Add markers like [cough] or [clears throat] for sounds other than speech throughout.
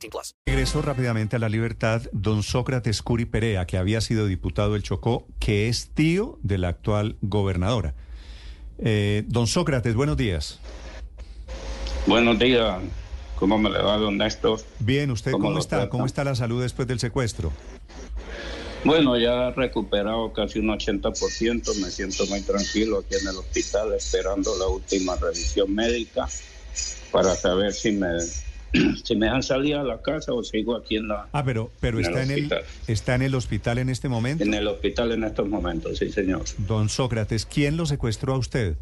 18 plus. Regresó rápidamente a la libertad don Sócrates Curi Perea, que había sido diputado del Chocó, que es tío de la actual gobernadora. Eh, don Sócrates, buenos días. Buenos días. ¿Cómo me le va, don Néstor? Bien, ¿usted ¿Cómo cómo, está? tratan? ¿Cómo está la salud después del secuestro? Bueno, ya he recuperado casi un 80%. Me siento muy tranquilo aquí en el hospital esperando la última revisión médica para saber si me, [clears throat] si me han salido a la casa o sigo aquí en, la, Ah, pero, pero En el está, en el, hospital. está en el hospital en este momento. en el hospital en estos momentos. Sí, señor. Don Sócrates, ¿quién lo secuestró a usted?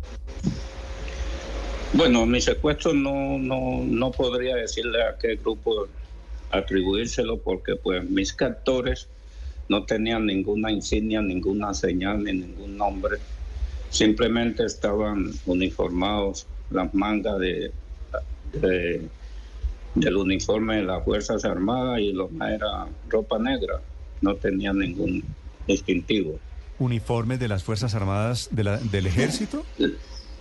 Bueno, mi secuestro no, no, no podría decirle a qué grupo atribuírselo porque pues mis captores no tenían ninguna insignia, ninguna señal ni ningún nombre. Simplemente estaban uniformados las mangas de, de- del uniforme de las Fuerzas Armadas y lo más era ropa negra. No tenían ningún distintivo. ¿Uniformes de las Fuerzas Armadas de la- del Ejército?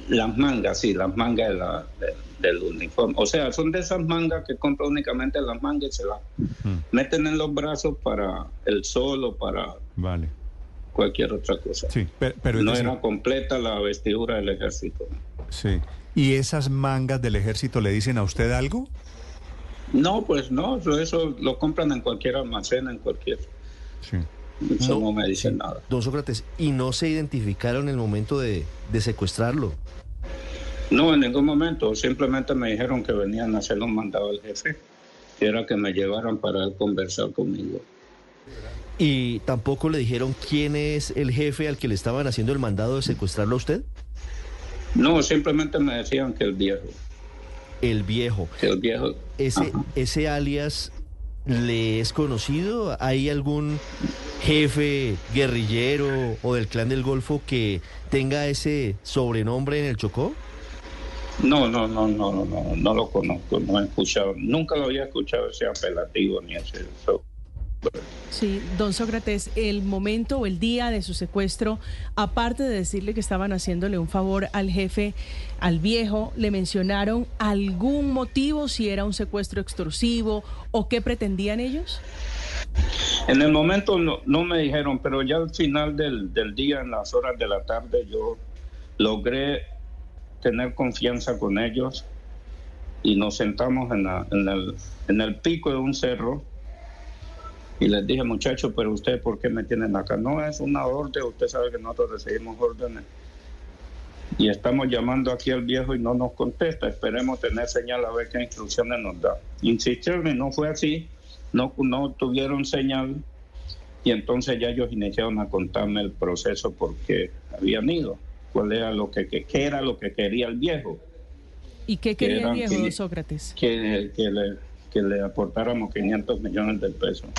Las mangas, sí, las mangas de la- de- del uniforme. O sea, son de esas mangas que compran únicamente las mangas y se las Mm, meten en los brazos para el sol o para vale. cualquier otra cosa. Sí, pero, pero es no era completa la vestidura del ejército. sí. ¿Y esas mangas del Ejército le dicen a usted algo? No, pues no, eso, lo compran en cualquier almacén, en cualquier... Sí. Eso No, no, me dice nada. Don Sócrates, y no se identificaron en el momento de, de secuestrarlo. No, en ningún momento. Simplemente me dijeron que venían a hacer un mandado al jefe, que era que me llevaran para conversar conmigo. Y tampoco le dijeron quién es el jefe al que le estaban haciendo el mandado de secuestrarlo a usted. No, simplemente me decían que el viejo, El viejo. el viejo... Ese, Ajá. ese alias le es conocido. ¿Hay algún jefe guerrillero o del clan del Golfo que tenga ese sobrenombre en el Chocó? No, no, no, no, no, no, no lo conozco, no he escuchado, nunca lo había escuchado ese apelativo ni ese... so- Sí, don Sócrates, el momento o el día de su secuestro, aparte de decirle que estaban haciéndole un favor al jefe, al viejo, ¿le mencionaron algún motivo, si era un secuestro extorsivo o qué pretendían ellos? En el momento no, me dijeron, pero ya al final del, del día, en las horas de la tarde, yo logré tener confianza con ellos y nos sentamos en, la- en el, en el pico de un cerro y les dije, muchachos, pero ustedes, ¿por qué me tienen acá? No es una orden, usted sabe que nosotros recibimos órdenes. Y estamos llamando aquí al viejo y no nos contesta. Esperemos tener señal a ver qué instrucciones nos da. Insistieron y no fue así. No, no tuvieron señal. Y entonces ya ellos iniciaron a contarme el proceso porque habían ido. ¿Cuál era lo que, que- qué era lo que quería el viejo? ¿Y qué quería el viejo, que- Sócrates? Que, que le, que le aportáramos 500 millones de pesos.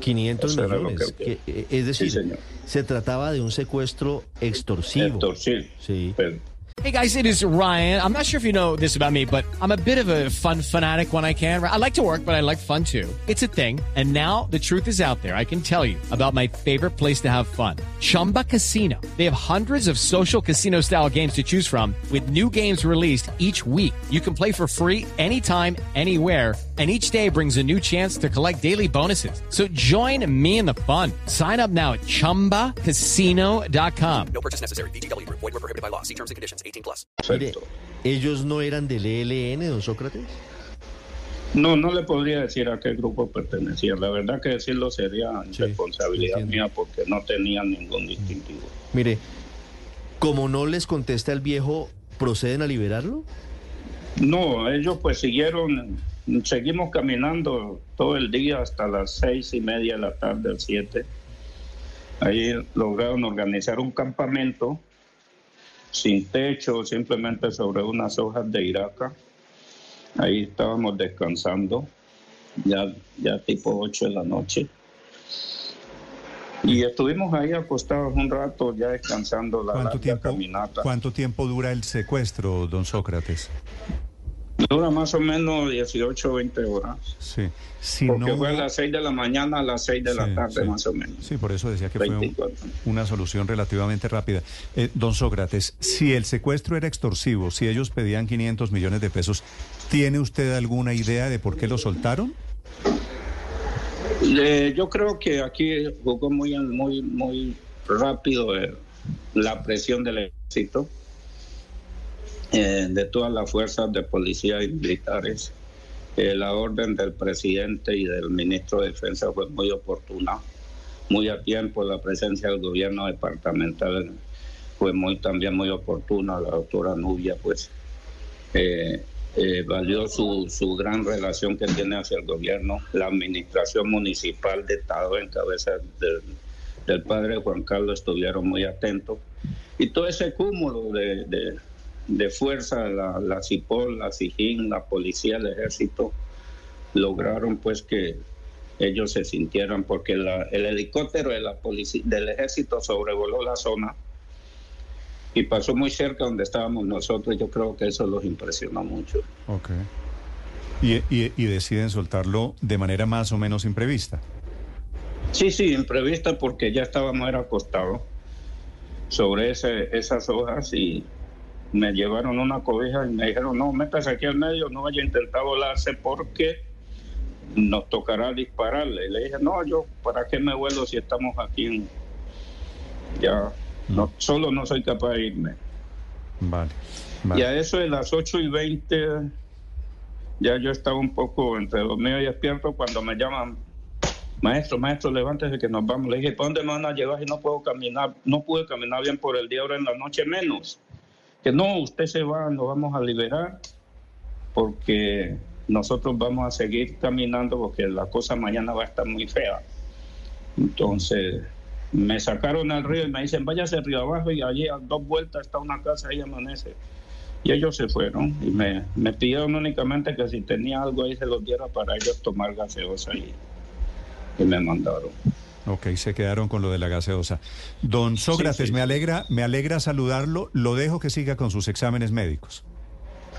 500 Eso millones. que- que- eh, es decir, señor. se trataba de un secuestro extorsivo. Extorsivo. Sí. Pero- Hey guys, it is Ryan. I'm not sure if you know this about me, but I'm a bit of a fun fanatic when I can. I like to work, but I like fun too. It's a thing. And now the truth is out there. I can tell you about my favorite place to have fun. Chumba Casino. They have hundreds of social casino style games to choose from with new games released each week. You can play for free anytime, anywhere. And each day brings a new chance to collect daily bonuses. So join me in the fun. Sign up now at chumbacasino.com. No purchase necessary. BGW. Void were prohibited by law. See terms and conditions. 18 plus. Ellos no eran del ELN, don Sócrates. No, no le podría decir a qué grupo pertenecía. La verdad que decirlo sería Sí, responsabilidad entiendo. mía porque no tenían ningún distintivo. Mire, como no les contesta el viejo, ¿proceden a liberarlo? No, ellos pues siguieron, seguimos caminando todo el día hasta las seis y media de la tarde, siete. Ahí lograron organizar un campamento sin techo, simplemente sobre unas hojas de iraca. Ahí estábamos descansando. ya, ya tipo 8 de la noche. Y estuvimos ahí acostados un rato, ya descansando la ¿Cuánto larga tiempo, caminata. ¿Cuánto tiempo dura el secuestro, don Sócrates? Dura más o menos 18 o 20 horas. Sí. Si Porque no fue a las 6 de la mañana a las 6 de Sí, la tarde sí. más o menos. Sí, por eso decía que fue un- 24. una solución relativamente rápida. Eh, don Sócrates, si el secuestro era extorsivo, si ellos pedían 500 millones de pesos, ¿tiene usted alguna idea de por qué lo soltaron? Eh, yo creo que aquí jugó muy, muy, muy rápido eh, la presión del ejército, eh, de todas las fuerzas de policía y militares. Eh, la orden del presidente y del ministro de Defensa fue muy oportuna, muy a tiempo. La presencia del gobierno departamental fue muy también muy oportuna. La doctora Nubia, pues, eh, eh, valió su, su gran relación que tiene hacia el gobierno, la administración municipal de Estado en cabeza del, del padre Juan Carlos estuvieron muy atentos. Y todo ese cúmulo de, de, de fuerza, la, la CIPOL, la SIJIN, la policía, el ejército, lograron pues que ellos se sintieran, porque la- el helicóptero de la policía, del ejército sobrevoló la zona y pasó muy cerca donde estábamos nosotros. Yo creo que eso los impresionó mucho. Ok. Y, y- y deciden soltarlo de manera más o menos imprevista. Sí, sí, imprevista porque ya estábamos era acostados sobre ese, esas hojas y me llevaron una cobija y me dijeron, no, métase aquí al medio, no vaya a intentar volarse porque nos tocará dispararle. Y le dije, no, yo, ¿para qué me vuelo si estamos aquí? en- Ya, no, solo no soy capaz de irme. Vale. Y vale. a eso de las 8 y 20, ya yo estaba un poco entre dormido y despierto cuando me llaman, maestro, maestro, levántese que nos vamos. Le dije, ¿para dónde me van a llevar si no puedo caminar? No pude caminar bien por el día, ahora en la noche menos. Que no, usted se va, nos vamos a liberar porque nosotros vamos a seguir caminando porque la cosa mañana va a estar muy fea. Entonces me sacaron al río y me dicen, váyase río abajo y allí a dos vueltas está una casa, ahí amanece. Y ellos se fueron y me, pidieron únicamente que si tenía algo ahí se los diera para ellos tomar gaseosa y, y me mandaron. Ok, se quedaron con lo de la gaseosa. Don Sócrates, sí. me alegra, me alegra saludarlo. Lo dejo que siga con sus exámenes médicos.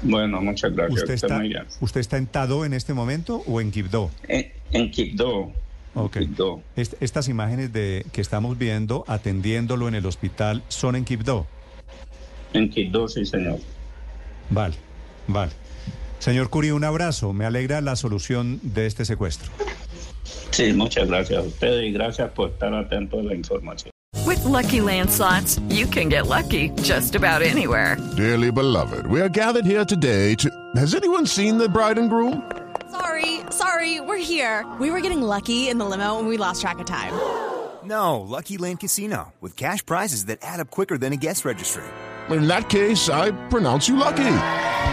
Bueno, muchas gracias. ¿Usted está. ¿Usted está en Tado en este momento o en Quibdó? En, en Quibdó. en Ok. Quibdó. Est- estas imágenes de que estamos viendo atendiéndolo en el hospital son en Quibdó. En Quibdó, sí, señor. Vale, vale. Señor Curi, un abrazo. Me alegra la solución de este secuestro. Sí, muchas gracias a ustedes y gracias por estar atentos a la información. With Lucky Land slots, you can get lucky just about anywhere. Dearly beloved, we are gathered here today to. Has anyone seen the bride and groom? Sorry, sorry, we're here. We were getting lucky in the limo and we lost track of time. No, Lucky Land Casino, with cash prizes that add up quicker than a guest registry. In that case, I pronounce you lucky.